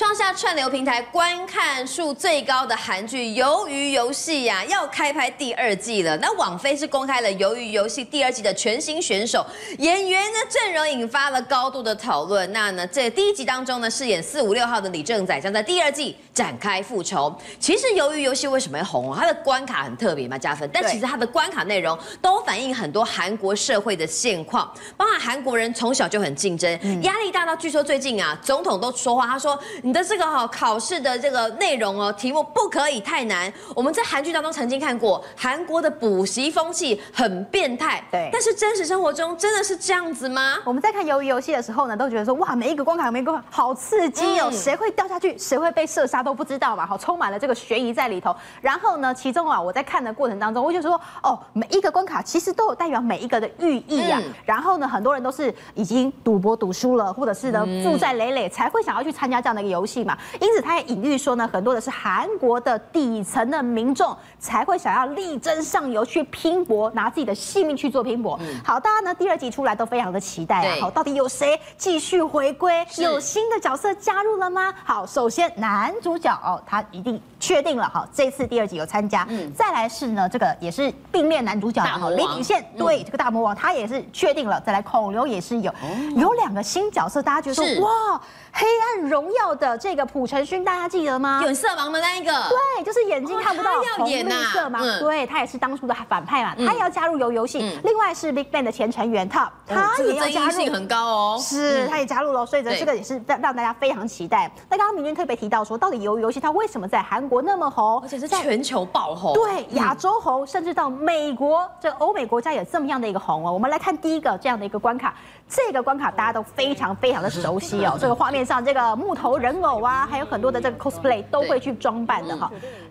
创下串流平台观看数最高的韩剧《鱿鱼游戏》呀，要开拍第二季了。那网飞是公开了《鱿鱼游戏》第二季的全新选手演员的阵容，引发了高度的讨论。那呢，这第一集当中呢，饰演四五六号的李正宰将在第二季展开复仇。其实《鱿鱼游戏》为什么会红？它的关卡很特别嘛，加分。但其实它的关卡内容都反映很多韩国社会的现况，包含韩国人从小就很竞争，压力大到据说最近啊，总统都说话，他说。你的这个哈考试的这个内容哦，题目不可以太难。我们在韩剧当中曾经看过，韩国的补习风气很变态。对，但是真实生活中真的是这样子吗？我们在看鱿鱼游戏的时候呢，都觉得说哇，每一个关卡，每一个关卡好刺激哦，谁、嗯、会掉下去，谁会被射杀都不知道嘛，好，充满了这个悬疑在里头。然后呢，其中啊，我在看的过程当中，我就说哦，每一个关卡其实都有代表每一个的寓意啊。嗯、然后呢，很多人都是已经赌博赌输了，或者是呢负债累累，才会想要去参加这样的一个游戏。游戏嘛，因此他也隐喻说呢，很多的是韩国的底层的民众才会想要力争上游去拼搏，拿自己的性命去做拼搏。嗯、好，大家呢第二集出来都非常的期待啊。好，到底有谁继续回归？有新的角色加入了吗？好，首先男主角哦，他一定确定了哈，这次第二集有参加。嗯，再来是呢，这个也是并列男主角的李秉宪，对、嗯、这个大魔王他也是确定了。再来孔刘也是有，哦、有两个新角色，大家觉得说哇。黑暗荣耀的这个朴成勋，大家记得吗？有色盲的那一个，对，就是眼睛看不到红绿色嘛。对，他也是当初的反派嘛，他也要加入游游戏。另外是 BigBang 的前成员 Top，他也要加入。很高哦。是，他也加入了，所以呢，这个也是让让大家非常期待。那刚刚明君特别提到说，到底鱿鱼游戏它为什么在韩国那么红，而且是全球爆红？对，亚洲红，甚至到美国这欧美国家有这么样的一个红哦。我们来看第一个这样的一个关卡，这个关卡大家都非常非常的熟悉哦，这个画面。上这个木头人偶啊，还有很多的这个 cosplay 都会去装扮的哈。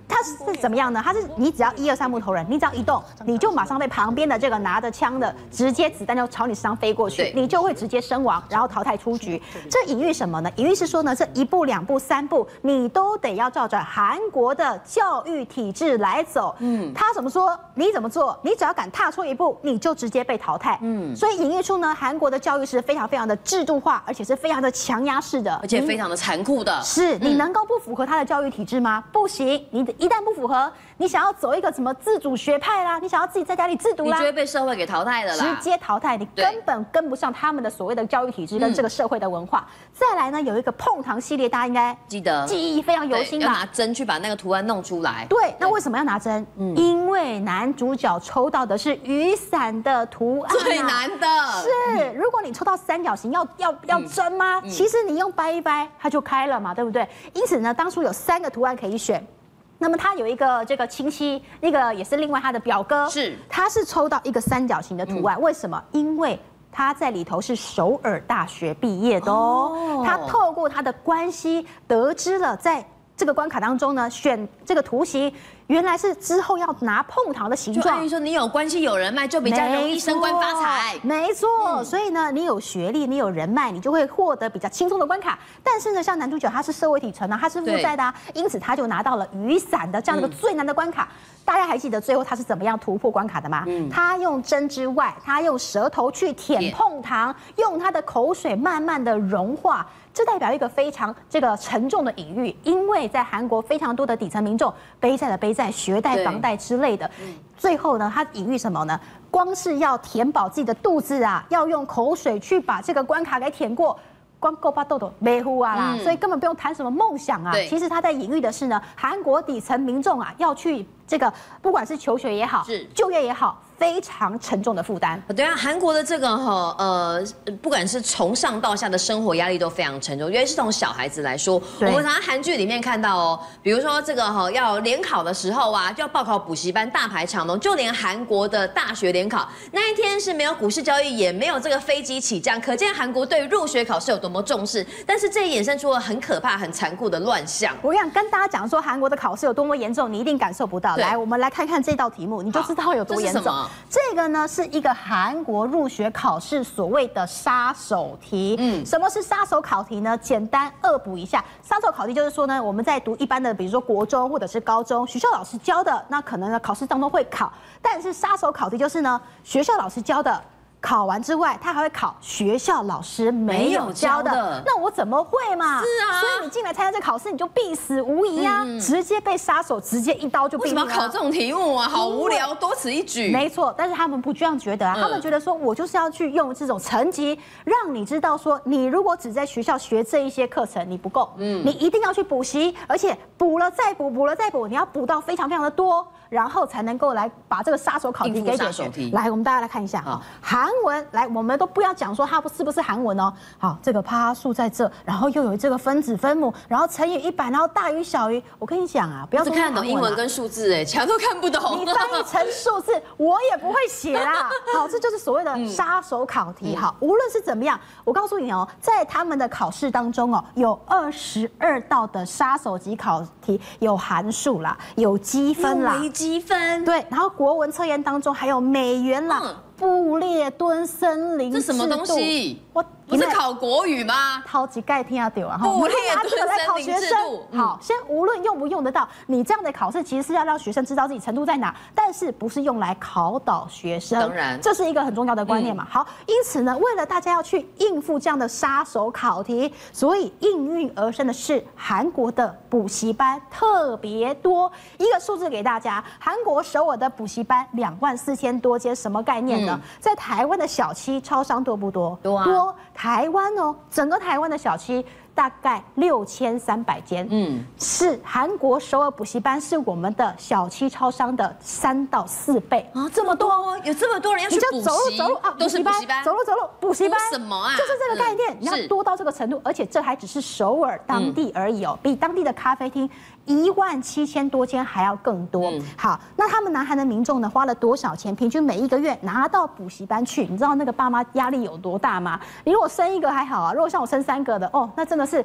它是怎么样呢？他是你只要一二三木头人，你只要一动，你就马上被旁边的这个拿着枪的直接子弹就朝你身上飞过去，你就会直接身亡，然后淘汰出局。这隐喻什么呢？隐喻是说呢，这一步两步三步，你都得要照着韩国的教育体制来走。嗯，他怎么说，你怎么做，你只要敢踏出一步，你就直接被淘汰。嗯，所以隐喻出呢，韩国的教育是非常非常的制度化，而且是非常的强压式的，而且非常的残酷的。是你能够不符合他的教育体制吗？不行，你的。一旦不符合，你想要走一个什么自主学派啦，你想要自己在家里自读啦，你就会被社会给淘汰的啦，直接淘汰，你根本跟不上他们的所谓的教育体制跟这个社会的文化。嗯、再来呢，有一个碰糖系列，大家应该记得，记忆非常犹新吧？拿针去把那个图案弄出来。对，那为什么要拿针？嗯，因为男主角抽到的是雨伞的图案，最难的是，如果你抽到三角形，要要要针吗？嗯、其实你用掰一掰，它就开了嘛，对不对？因此呢，当初有三个图案可以选。那么他有一个这个亲戚，那个也是另外他的表哥，是，他是抽到一个三角形的图案，嗯、为什么？因为他在里头是首尔大学毕业的哦，哦他透过他的关系得知了在。这个关卡当中呢，选这个图形原来是之后要拿碰糖的形状。等于说你有关系有人脉，就比较容易升官发财。没错，嗯、所以呢，你有学历，你有人脉，你就会获得比较轻松的关卡。但是呢，像男主角他是社会底层啊，他是负债的、啊，因此他就拿到了雨伞的这样一个最难的关卡。嗯、大家还记得最后他是怎么样突破关卡的吗？嗯、他用针之外，他用舌头去舔碰糖，用他的口水慢慢的融化。这代表一个非常这个沉重的隐喻，因为在韩国非常多的底层民众背债的背债、学贷、房贷之类的，最后呢，它隐喻什么呢？光是要填饱自己的肚子啊，要用口水去把这个关卡给舔过，光够把豆豆没呼啊啦，所以根本不用谈什么梦想啊。其实他在隐喻的是呢，韩国底层民众啊，要去这个不管是求学也好，是就业也好。非常沉重的负担。对啊，韩国的这个哈呃，不管是从上到下的生活压力都非常沉重，尤其是从小孩子来说，我们常常韩剧里面看到哦，比如说这个哈要联考的时候啊，就要报考补习班，大排长龙。就连韩国的大学联考那一天是没有股市交易，也没有这个飞机起降，可见韩国对入学考试有多么重视。但是这也衍生出了很可怕、很残酷的乱象。我想跟大家讲说，韩国的考试有多么严重，你一定感受不到。对来，我们来看看这道题目，你就知道有多严重。这个呢是一个韩国入学考试所谓的杀手题。嗯，什么是杀手考题呢？简单恶补一下，杀手考题就是说呢，我们在读一般的，比如说国中或者是高中，学校老师教的，那可能呢考试当中会考。但是杀手考题就是呢，学校老师教的考完之外，他还会考学校老师没有教的。教的那我怎么会嘛？是啊，所以你进来参加这考试，你就必死无疑啊！嗯、直接被杀手直接一刀就毙了。为什么要考这种题目啊？好无聊，多此一举。没错，但是他们不这样觉得啊，嗯、他们觉得说，我就是要去用这种成绩，让你知道说，你如果只在学校学这一些课程，你不够，嗯，你一定要去补习，而且补了再补，补了再补，你要补到非常非常的多。然后才能够来把这个杀手考题给解决。来，我们大家来看一下啊，韩文来，我们都不要讲说它是不是韩文哦。好，这个趴数在这，然后又有这个分子分母，然后乘以一百，然后大于小于。我跟你讲啊，不要说看得懂英文跟数字哎，其他都看不懂。你翻译成数字，我也不会写啦。好，这就是所谓的杀手考题。好，无论是怎么样，我告诉你哦，在他们的考试当中哦，有二十二道的杀手级考题，有函数啦，有积分啦。积分对，然后国文测验当中还有美元啦，嗯、布列敦森林这什么东西？我。不是考国语吗？超级盖听啊对啊！不列敦森林制度。好，先无论用不用得到，你这样的考试其实是要让学生知道自己程度在哪，但是不是用来考倒学生。当然，这是一个很重要的观念嘛。好，因此呢，为了大家要去应付这样的杀手考题，所以应运而生的是韩国的补习班特别多。一个数字给大家，韩国首尔的补习班两万四千多间，什么概念呢？在台湾的小七超商多不多？多啊。多。台湾哦，整个台湾的小七大概六千三百间，嗯，是韩国首尔补习班是我们的小七超商的三到四倍啊，这么多哦，有这么多人要去补习，你就走路走路啊，都是补习班，走路走路补习班，什么啊？就是这个概念，你要多到这个程度，而且这还只是首尔当地而已哦，比当地的咖啡厅。一万七千多间还要更多。嗯、好，那他们南韩的民众呢，花了多少钱？平均每一个月拿到补习班去，你知道那个爸妈压力有多大吗？你如果生一个还好啊，如果像我生三个的，哦，那真的是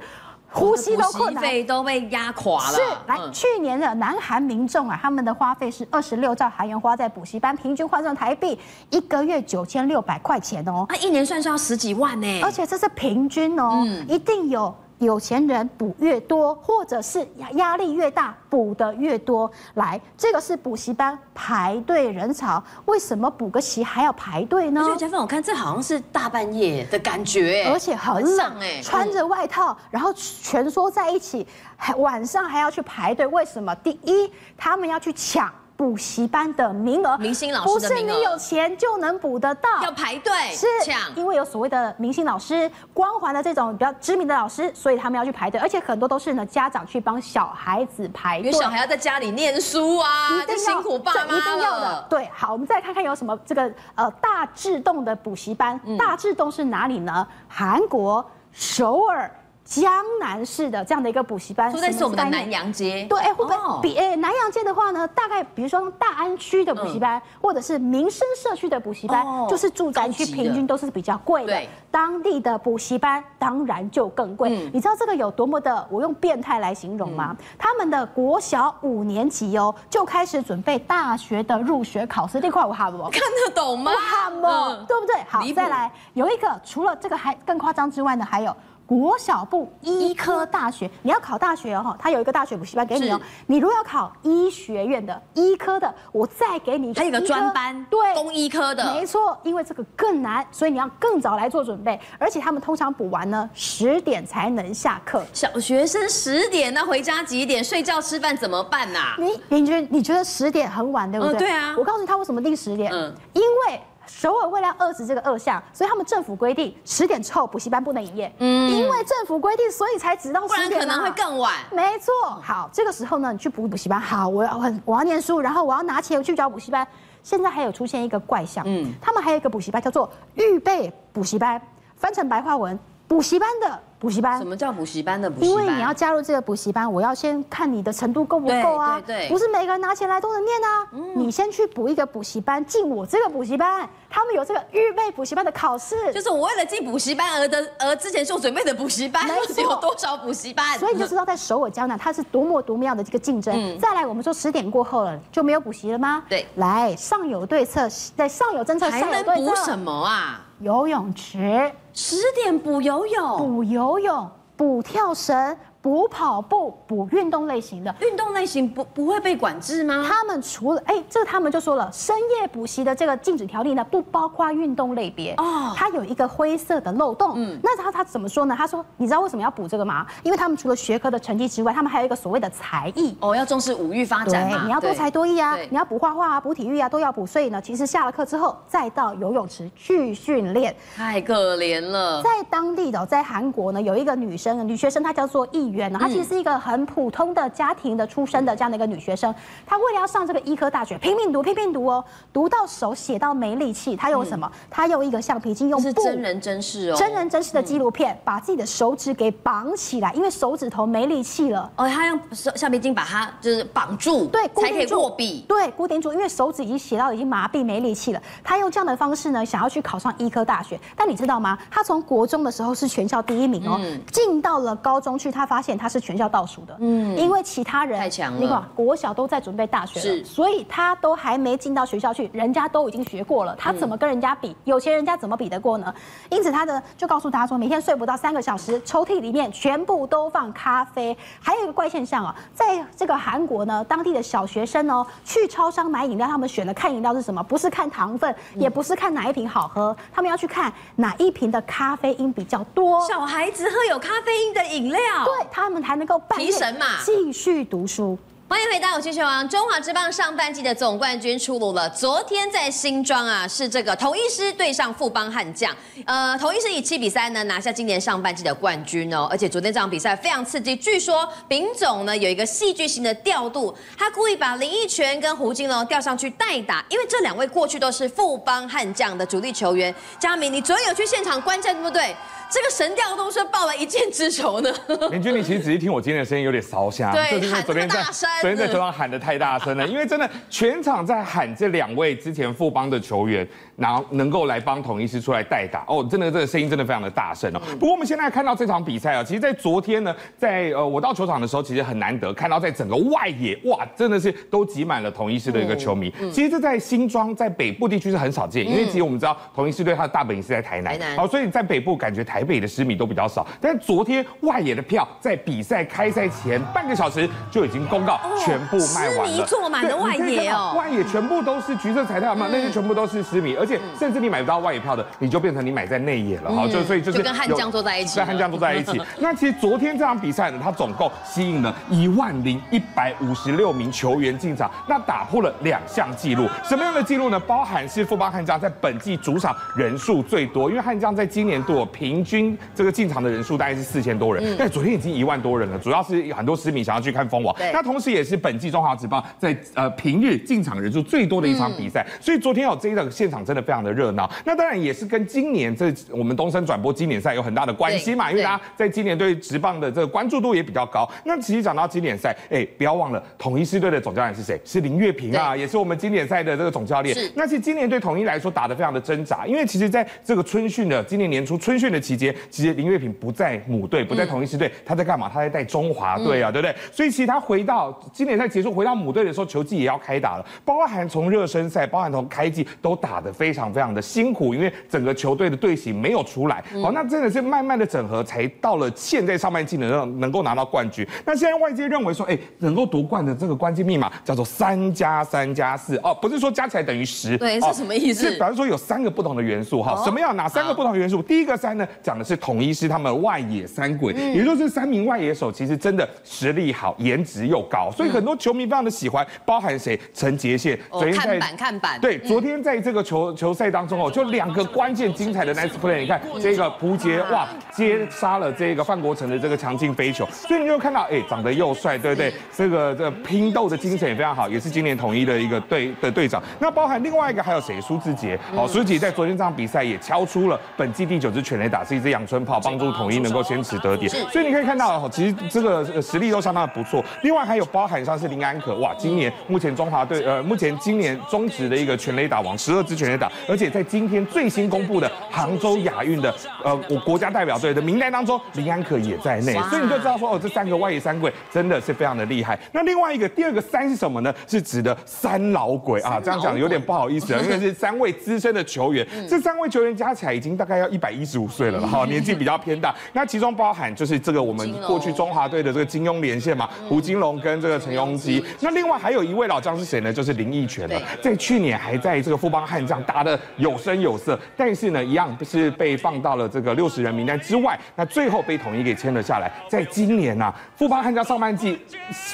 呼吸都困难，补习费都被压垮了。是，来，嗯、去年的南韩民众啊，他们的花费是二十六兆韩元花在补习班，平均换算台币一个月九千六百块钱哦。那一年算是要十几万呢，而且这是平均哦，嗯、一定有。有钱人补越多，或者是压压力越大，补的越多。来，这个是补习班排队人潮，为什么补个习还要排队呢？嘉芬，我看这好像是大半夜的感觉，而且很冷哎，穿着外套，然后蜷缩在一起，还晚上还要去排队，为什么？第一，他们要去抢。补习班的名额，明星老师不是你有钱就能补得到，要排队，是抢，因为有所谓的明星老师光环的这种比较知名的老师，所以他们要去排队，而且很多都是呢家长去帮小孩子排队，因为小孩要在家里念书啊，一定辛苦爸妈了，一定要的。对，好，我们再看看有什么这个呃大智洞的补习班，嗯、大智洞是哪里呢？韩国首尔。江南市的这样的一个补习班，说在是我们的南洋街。对，哎，会不会比哎南洋街的话呢？大概比如说大安区的补习班，或者是民生社区的补习班，就是住宅区平均都是比较贵的。对，当地的补习班当然就更贵。你知道这个有多么的？我用变态来形容吗？他们的国小五年级哦，就开始准备大学的入学考试。这块我哈不？看得懂吗？哈不？对不对？好，再来有一个，除了这个还更夸张之外呢，还有。国小部医科大学，你要考大学哦，他有一个大学补习班给你哦。你如果要考医学院的医科的，我再给你一个。还有个专班，对，工医科的。没错，因为这个更难，所以你要更早来做准备。而且他们通常补完呢，十点才能下课。小学生十点，那回家几点？睡觉吃饭怎么办呐？你你觉得你觉得十点很晚对不对？对啊。我告诉你，他为什么定十点？嗯，因为。首尔为了遏制这个恶象，所以他们政府规定十点之后补习班不能营业。嗯，因为政府规定，所以才只到十点。不然可能会更晚。没错。好，这个时候呢，你去补补习班。好，我要我我要念书，然后我要拿钱去找补习班。现在还有出现一个怪象，嗯，他们还有一个补习班叫做预备补习班，翻成白话文，补习班的。补习班？什么叫补习班的补习班？因为你要加入这个补习班，我要先看你的程度够不够啊。对对对，不是每个人拿钱来都能念啊。嗯、你先去补一个补习班，进我这个补习班，他们有这个预备补习班的考试。就是我为了进补习班而的，而之前做准备的补习班，没错，有多少补习班？所以你就知道在首尔江南，它是多么多么样的这个竞争。嗯、再来，我们说十点过后了就没有补习了吗？对。来，上有对策，在上有政策，下有对策。还能补什么啊？游泳池。十点补游泳。补游泳。补跳绳、补跑步、补运动类型的。运动类型不不会被管制吗？他们除了哎，这个他们就说了，深夜补习的这个禁止条例呢，不包括运动类别哦。它有一个灰色的漏洞。嗯，那他他怎么说呢？他说，你知道为什么要补这个吗？因为他们除了学科的成绩之外，他们还有一个所谓的才艺哦，要重视五育发展。对，你要多才多艺啊，你要补画画啊，补体育啊，都要补。所以呢，其实下了课之后，再到游泳池去训练。太可怜了。在当地的，在韩国呢，有一个女生，女学生，她叫做艺媛呢，她其实是一个很普通的家庭的出身的这样的一个女学生。她为了要上这个医科大学，拼命读，拼命读哦，读到手写到没力气。她用什么？她用一个橡皮筋，用布，是真人真事哦，真人真事的纪录片，把自己的手指给绑起来，因为手指头没力气了。哦，她用橡皮筋把它就是绑住，对，才可以握笔。对，固定住，因为手指已经写到已经麻痹没力气了。她用这样的方式呢，想要去考上医科大学。但你知道吗？她从国中的时候是全校第一名哦，进到了高中去，她发现他是全校倒数的。嗯，因为其他人太强了，你看国小都在准备大学了，所以他都还没进到学校去，人家都已经学过了，他怎么跟人家比？有钱人家怎么比得过呢？因此，他的就告诉大家说，每天睡不到三个小时，抽屉里面全部都放咖啡。还有一个怪现象啊，在这个韩国呢，当地的小学生哦，去超商买饮料，他们选的看饮料是什么？不是看糖分，也不是看哪一瓶好喝，他们要去看哪一瓶的咖啡因比较多。小孩子喝有咖啡因的饮料，对，他们才能够提神嘛，继续读书。欢迎回到我气球王，中华之棒上半季的总冠军出炉了。昨天在新庄啊，是这个统一狮对上富邦悍将。呃，统一狮以七比三呢拿下今年上半季的冠军哦。而且昨天这场比赛非常刺激，据说丙总呢有一个戏剧性的调度，他故意把林益全跟胡金龙调上去代打，因为这两位过去都是富邦悍将的主力球员。佳明，你昨天有去现场观战对不对？这个神调动是报了一箭之仇呢。林君，你其实仔细听我今天的声音有点烧香，对，就是昨天在昨天在球场喊的太大声了，因为真的全场在喊这两位之前富邦的球员，然后能够来帮统一师出来代打。哦，真的这个声音真的非常的大声哦。不过我们现在看到这场比赛啊，其实，在昨天呢，在呃我到球场的时候，其实很难得看到在整个外野哇，真的是都挤满了统一师的一个球迷。其实这在新庄在北部地区是很少见，因为其实我们知道统一师队它的大本营是在台南，好，所以在北部感觉台北的狮迷都比较少。但是昨天外野的票在比赛开赛前半个小时就已经公告全部卖完了，坐满了外野哦，外野全部都是橘色彩带嘛，那些全部都是狮迷，而且甚至你买不到外野票的，你就变成你买在内野了哈，就所以就是跟悍将坐在一起，跟悍将坐在一起。那其实昨天这场比赛呢，它总共吸引了一万零一百五十六名球员进场，那打破了两项纪录。什么样的纪录呢？包含是富邦悍将在本季主场人数最多，因为悍将在今年度平均这个进场的人数大概是四千多人，但昨天已经一万多人了，主要是很多市民想要去看封王。那同时也是本季中华职棒在呃平日进场人数最多的一场比赛，所以昨天有这一场现场真的非常的热闹。那当然也是跟今年这我们东森转播经典赛有很大的关系嘛，因为大家在今年对职棒的这个关注度也比较高。那其实讲到经典赛，哎，不要忘了统一狮队的总教练是谁？是林月平啊，也是我们经典赛的这个总教练。那其实今年对统一来说打得非常的挣扎，因为其实在这个春训的今年年初春训的期间，其实林月平不在母队，不在统一狮队，他在干嘛？他在带中华队啊，对不对？所以其实他回到经典赛结束，回到母队的时候，球季也要开打了，包含从热身赛，包含从开季都打得非常非常的辛苦，因为整个球队的队形没有出来。好，那真的是慢慢的整合，才到了现在上半季能让能够拿到冠军。那现在外界认为说，哎，能够夺冠的这个关键密码叫做三加三加四哦，不是说加起来等于十，对，是什么意思？是，比方说有三个不同的元素哈，什么样？哪三个不同的元素？第一个三呢，讲的是统一是他们外野三鬼，也就是三名外野手，其实真的实力好，颜值又高，所以很多球迷非常的喜欢。包含谁？陈杰宪，昨天在看板看板，对，昨天在这个球球赛当中哦，就两个关键精彩的 nice play，你看这个扑接哇，接杀了这个范国成的这个强劲飞球，所以你就看到哎，长得又帅，对不对？这个这个拼斗的精神也非常好，也是今年统一的一个队的队长。那包含另外一个还有谁？苏志杰哦，苏志杰在昨天这场比赛也敲出了本季第九支全垒打，是一支阳春炮，帮助统一能够先取得点。所以你可以看到哦，其实这个实力都相当的不错。另外还有包含像是林安可哇，今年目前中华队呃，目前今年中职的一个全垒打王，十二支全垒打，而且在今天最新公布的杭州亚运的呃我国家代表队的名单当中，林安可也在内，所以你就知道说哦，这三个外野三鬼真的是非常的厉害。那另外一个第二个三是什么呢？是指的三老鬼啊，这样讲有点不好意思啊，因为是三位资深的球员，这三位球员加起来已经大概要一百一十五岁了，哈，年纪比较偏大。那其中包含就是这个我们过去中华队的这个金庸连线嘛，胡金龙跟这个陈庸基。那另外还有一位老将是谁呢？就是林奕泉了，在去年还在这个富邦悍将打他的有声有色，但是呢，一样是被放到了这个六十人名单之外。那最后被统一给签了下来。在今年呐，富邦悍将上半季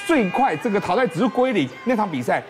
最快这个淘汰指数归零那场比赛。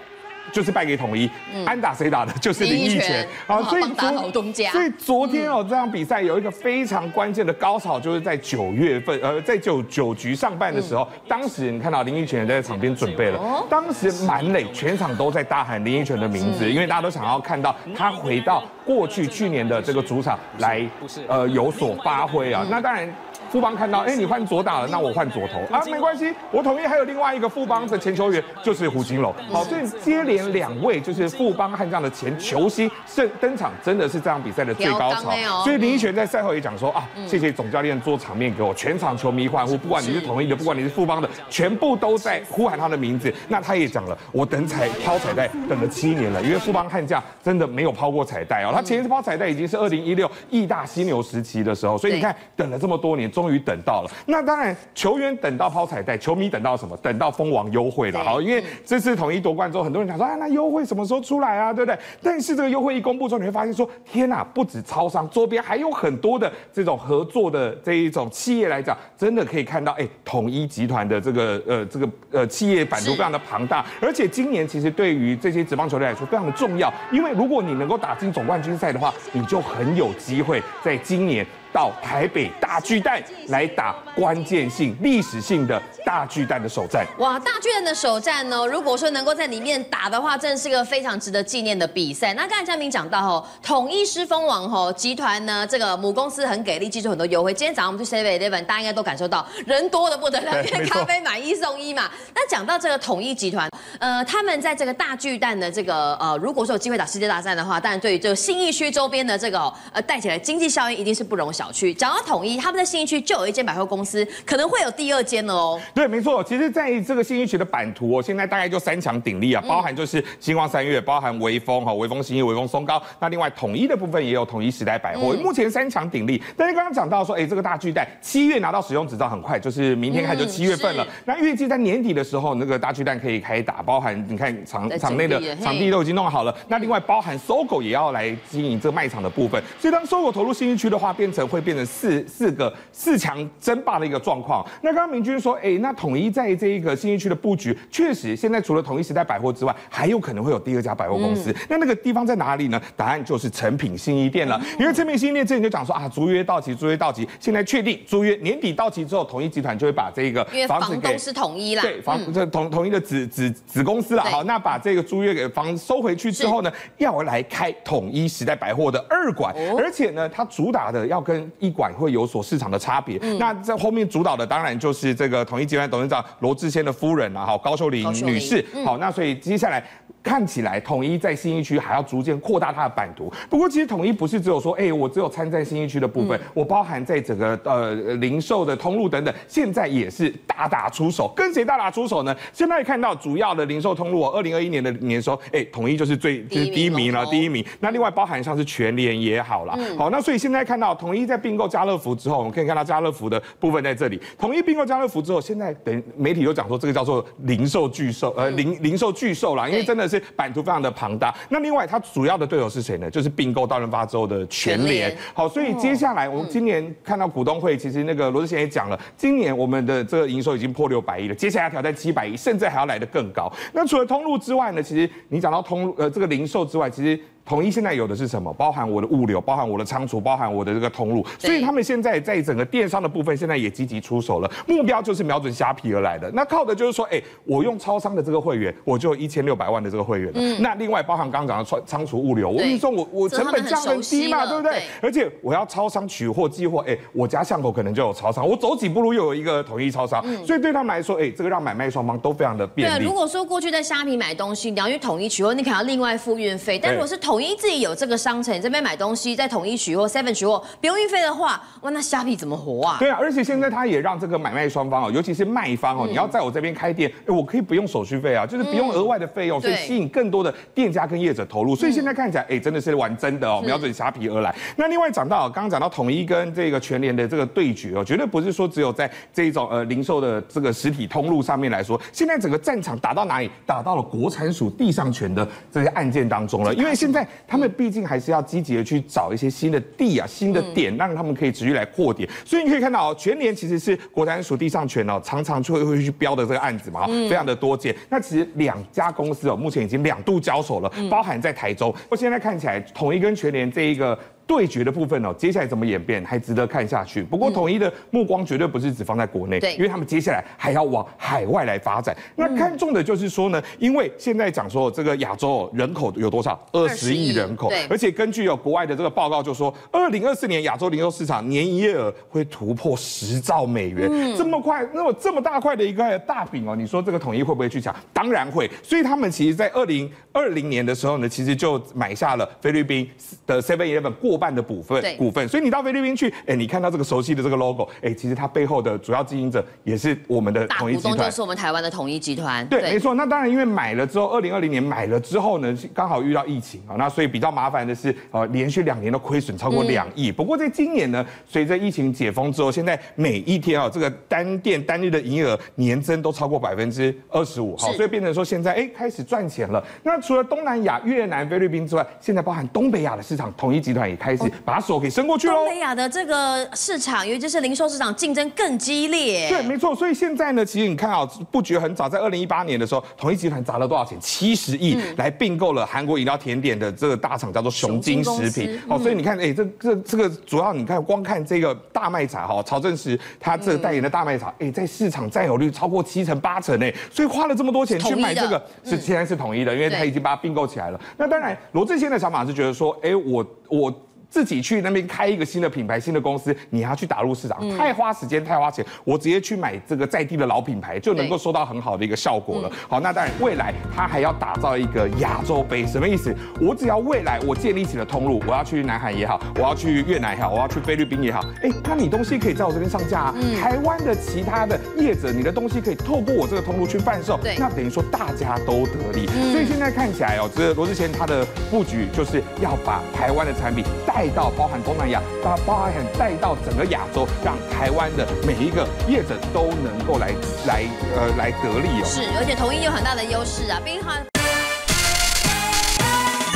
就是败给统一，安打谁打的？就是林奕泉啊，所以昨所以昨天哦，这场比赛有一个非常关键的高潮，就是在九月份，呃，在九九局上半的时候，当时你看到林益全也在场边准备了，当时满垒全场都在大喊林奕泉的名字，因为大家都想要看到他回到过去去年的这个主场来，呃，有所发挥啊。那当然。富邦看到，哎，你换左打了，那我换左投啊，没关系，我统一还有另外一个富邦的前球员，就是胡金龙。好，所以接连两位就是富邦悍将的前球星是登场，真的是这场比赛的最高潮。所以林奕泉在赛后也讲说啊，谢谢总教练做场面给我，全场球迷欢呼，不管你是统一的，不管你是富邦的，全部都在呼喊他的名字。那他也讲了，我等彩抛彩带等了七年了，因为富邦悍将真的没有抛过彩带哦，他前一次抛彩带已经是二零一六义大犀牛时期的时候，所以你看等了这么多年。终于等到了，那当然球员等到抛彩带，球迷等到什么？等到封王优惠了。好，因为这次统一夺冠之后，很多人讲说啊，那优惠什么时候出来啊？对不对？但是这个优惠一公布之后，你会发现说，天哪，不止超商周边，还有很多的这种合作的这一种企业来讲，真的可以看到，哎，统一集团的这个呃这个呃企业版图非常的庞大，而且今年其实对于这些职棒球队来说非常的重要，因为如果你能够打进总冠军赛的话，你就很有机会在今年。到台北大巨蛋来打关键性、历史性的大巨蛋的首战。哇，大巨蛋的首战呢？如果说能够在里面打的话，真的是个非常值得纪念的比赛。那刚才嘉明讲到吼，统一狮蜂王吼集团呢，这个母公司很给力，寄出很多优惠。今天早上我们去 Seven Eleven，大家应该都感受到人多的不得了，因为 咖啡买一送一嘛。那讲到这个统一集团，呃，他们在这个大巨蛋的这个呃，如果说有机会打世界大战的话，当然对于这个信义区周边的这个呃带起来经济效益一定是不容小觑。讲到统一，他们在信义区就有一间百货公司，可能会有第二间了哦。对，没错。其实，在这个信义区的版图哦，现在大概就三强鼎立啊，包含就是星光三月，包含微风哈，微风信义、微风松高。那另外统一的部分也有统一时代百货，目前三强鼎立。但是刚刚讲到说，哎，这个大巨蛋七月拿到使用执照，很快就是明天开始就七月份了。那预计在年底的时候，那个大巨蛋可以开打，包含你看场场内的场地都已经弄好了。那另外包含 SOGO 也要来经营这个卖场的部分。所以当 SOGO 投入信义区的话，变成会变成。四四个四强争霸的一个状况。那刚刚明君说，哎，那统一在这一个新一区的布局，确实现在除了统一时代百货之外，还有可能会有第二家百货公司。嗯、那那个地方在哪里呢？答案就是诚品新一店了。嗯、因为诚品新一店之前就讲说啊，租约到期，租约到期，现在确定租约年底到期之后，统一集团就会把这个房子给房是统一啦，对，房这统统一的子子子公司了。好，那把这个租约给房收回去之后呢，要来开统一时代百货的二馆，而且呢，它主打的要跟一管会有所市场的差别，嗯、那在后面主导的当然就是这个统一集团董事长罗志先的夫人啊，好高秀玲女士，嗯、好，那所以接下来。看起来统一在新一区还要逐渐扩大它的版图。不过其实统一不是只有说，哎，我只有参战新一区的部分，嗯、我包含在整个呃零售的通路等等，现在也是大打出手。跟谁大打出手呢？现在看到主要的零售通路，二零二一年的年收，哎，统一就是最就是第一名了，第一名。那另外包含像是全联也好了，嗯、好，那所以现在看到统一在并购家乐福之后，我们可以看到家乐福的部分在这里。统一并购家乐福之后，现在等媒体都讲说这个叫做零售巨兽，呃零零售巨兽啦，因为真的是版图非常的庞大，那另外它主要的对手是谁呢？就是并购大润发之后的全联。好，所以接下来我们今年看到股东会，其实那个罗志贤也讲了，今年我们的这个营收已经破六百亿了，接下来挑战七百亿，甚至还要来得更高。那除了通路之外呢？其实你讲到通路呃这个零售之外，其实。统一现在有的是什么？包含我的物流，包含我的仓储，包含我的这个通路，所以他们现在在整个电商的部分，现在也积极出手了。目标就是瞄准虾皮而来的。那靠的就是说，哎，我用超商的这个会员，我就有一千六百万的这个会员了。嗯。那另外包含刚刚讲的仓仓储物流，我运送我我成本降很低嘛，对不对？而且我要超商取货寄货，哎，我家巷口可能就有超商，我走几步路又有一个统一超商，所以对他们来说，哎，这个让买卖双方都非常的便利。对，如果说过去在虾皮买东西，你要去统一取货，你可能要另外付运费，但如果是统统一自己有这个商城，这边买东西在统一取货，seven 取货不用运费的话，哇，那虾皮怎么活啊？对啊，而且现在他也让这个买卖双方哦，尤其是卖方哦，你要在我这边开店，哎，我可以不用手续费啊，就是不用额外的费用，所以吸引更多的店家跟业者投入。所以现在看起来，哎，真的是玩真的哦，瞄准虾皮而来。那另外讲到刚刚讲到统一跟这个全联的这个对决哦，绝对不是说只有在这一种呃零售的这个实体通路上面来说，现在整个战场打到哪里？打到了国产属地上权的这些案件当中了。因为现在他们毕竟还是要积极的去找一些新的地啊、新的点，让他们可以持续来扩点。所以你可以看到哦，全年其实是国产署地上权哦，常常就会会去标的这个案子嘛，非常的多见。那其实两家公司哦，目前已经两度交手了，包含在台中。我现在看起来，统一跟全联这一个。对决的部分哦，接下来怎么演变还值得看下去。不过统一的目光绝对不是只放在国内，对，因为他们接下来还要往海外来发展。那看重的就是说呢，因为现在讲说这个亚洲人口有多少？二十亿人口，对，而且根据有国外的这个报告就说，二零二四年亚洲零售市场年营业额会突破十兆美元，这么快，那么这么大块的一个大饼哦，你说这个统一会不会去抢？当然会。所以他们其实，在二零二零年的时候呢，其实就买下了菲律宾的 Seven Eleven 过。半的股份，股份，所以你到菲律宾去，哎，你看到这个熟悉的这个 logo，哎，其实它背后的主要经营者也是我们的统一集团，就是我们台湾的统一集团。对，没错。那当然，因为买了之后，二零二零年买了之后呢，刚好遇到疫情啊，那所以比较麻烦的是，呃，连续两年都亏损超过两亿。不过在今年呢，随着疫情解封之后，现在每一天啊，这个单店单日的营业额年增都超过百分之二十五，好，所以变成说现在哎开始赚钱了。那除了东南亚、越南、菲律宾之外，现在包含东北亚的市场，统一集团也开始把手给。伸过去喽！东北亚的这个市场，尤其是零售市场，竞争更激烈。对，没错。所以现在呢，其实你看啊，布局很早，在二零一八年的时候，统一集团砸了多少钱？七十亿来并购了韩国饮料甜点的这个大厂，叫做雄金食品。哦，所以你看，哎，这这这个主要你看，光看这个大卖茶哈，曹正石他这个代言的大卖茶，哎，在市场占有率超过七成八成哎，所以花了这么多钱去买这个，是现在是统一的，因为他已经把它并购起来了。那当然，罗志先的想法是觉得说，哎，我我。自己去那边开一个新的品牌、新的公司，你还要去打入市场，太花时间、太花钱。我直接去买这个在地的老品牌，就能够收到很好的一个效果了。好，那当然未来他还要打造一个亚洲杯，什么意思？我只要未来我建立起了通路，我要去南韩也好，我要去越南也好，我要去菲律宾也好，哎，那你东西可以在我这边上架啊。台湾的其他的业者，你的东西可以透过我这个通路去贩售，那等于说大家都得利。所以现在看起来哦，这罗志贤他的布局就是要把台湾的产品带。带到包含东南亚，把包含带到整个亚洲，让台湾的每一个业者都能够来来呃来得利哦。是，而且统一有很大的优势啊。冰华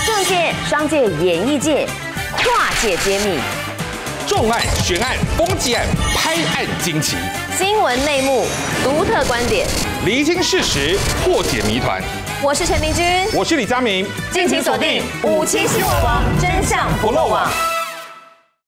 政界、商界、演艺界跨界揭秘，重案、悬案、攻击案、拍案惊奇，新闻内幕、独特观点，厘清事实，破解谜团。我是陈明君，我是李佳明，敬请锁定五七新闻网，真相不漏网。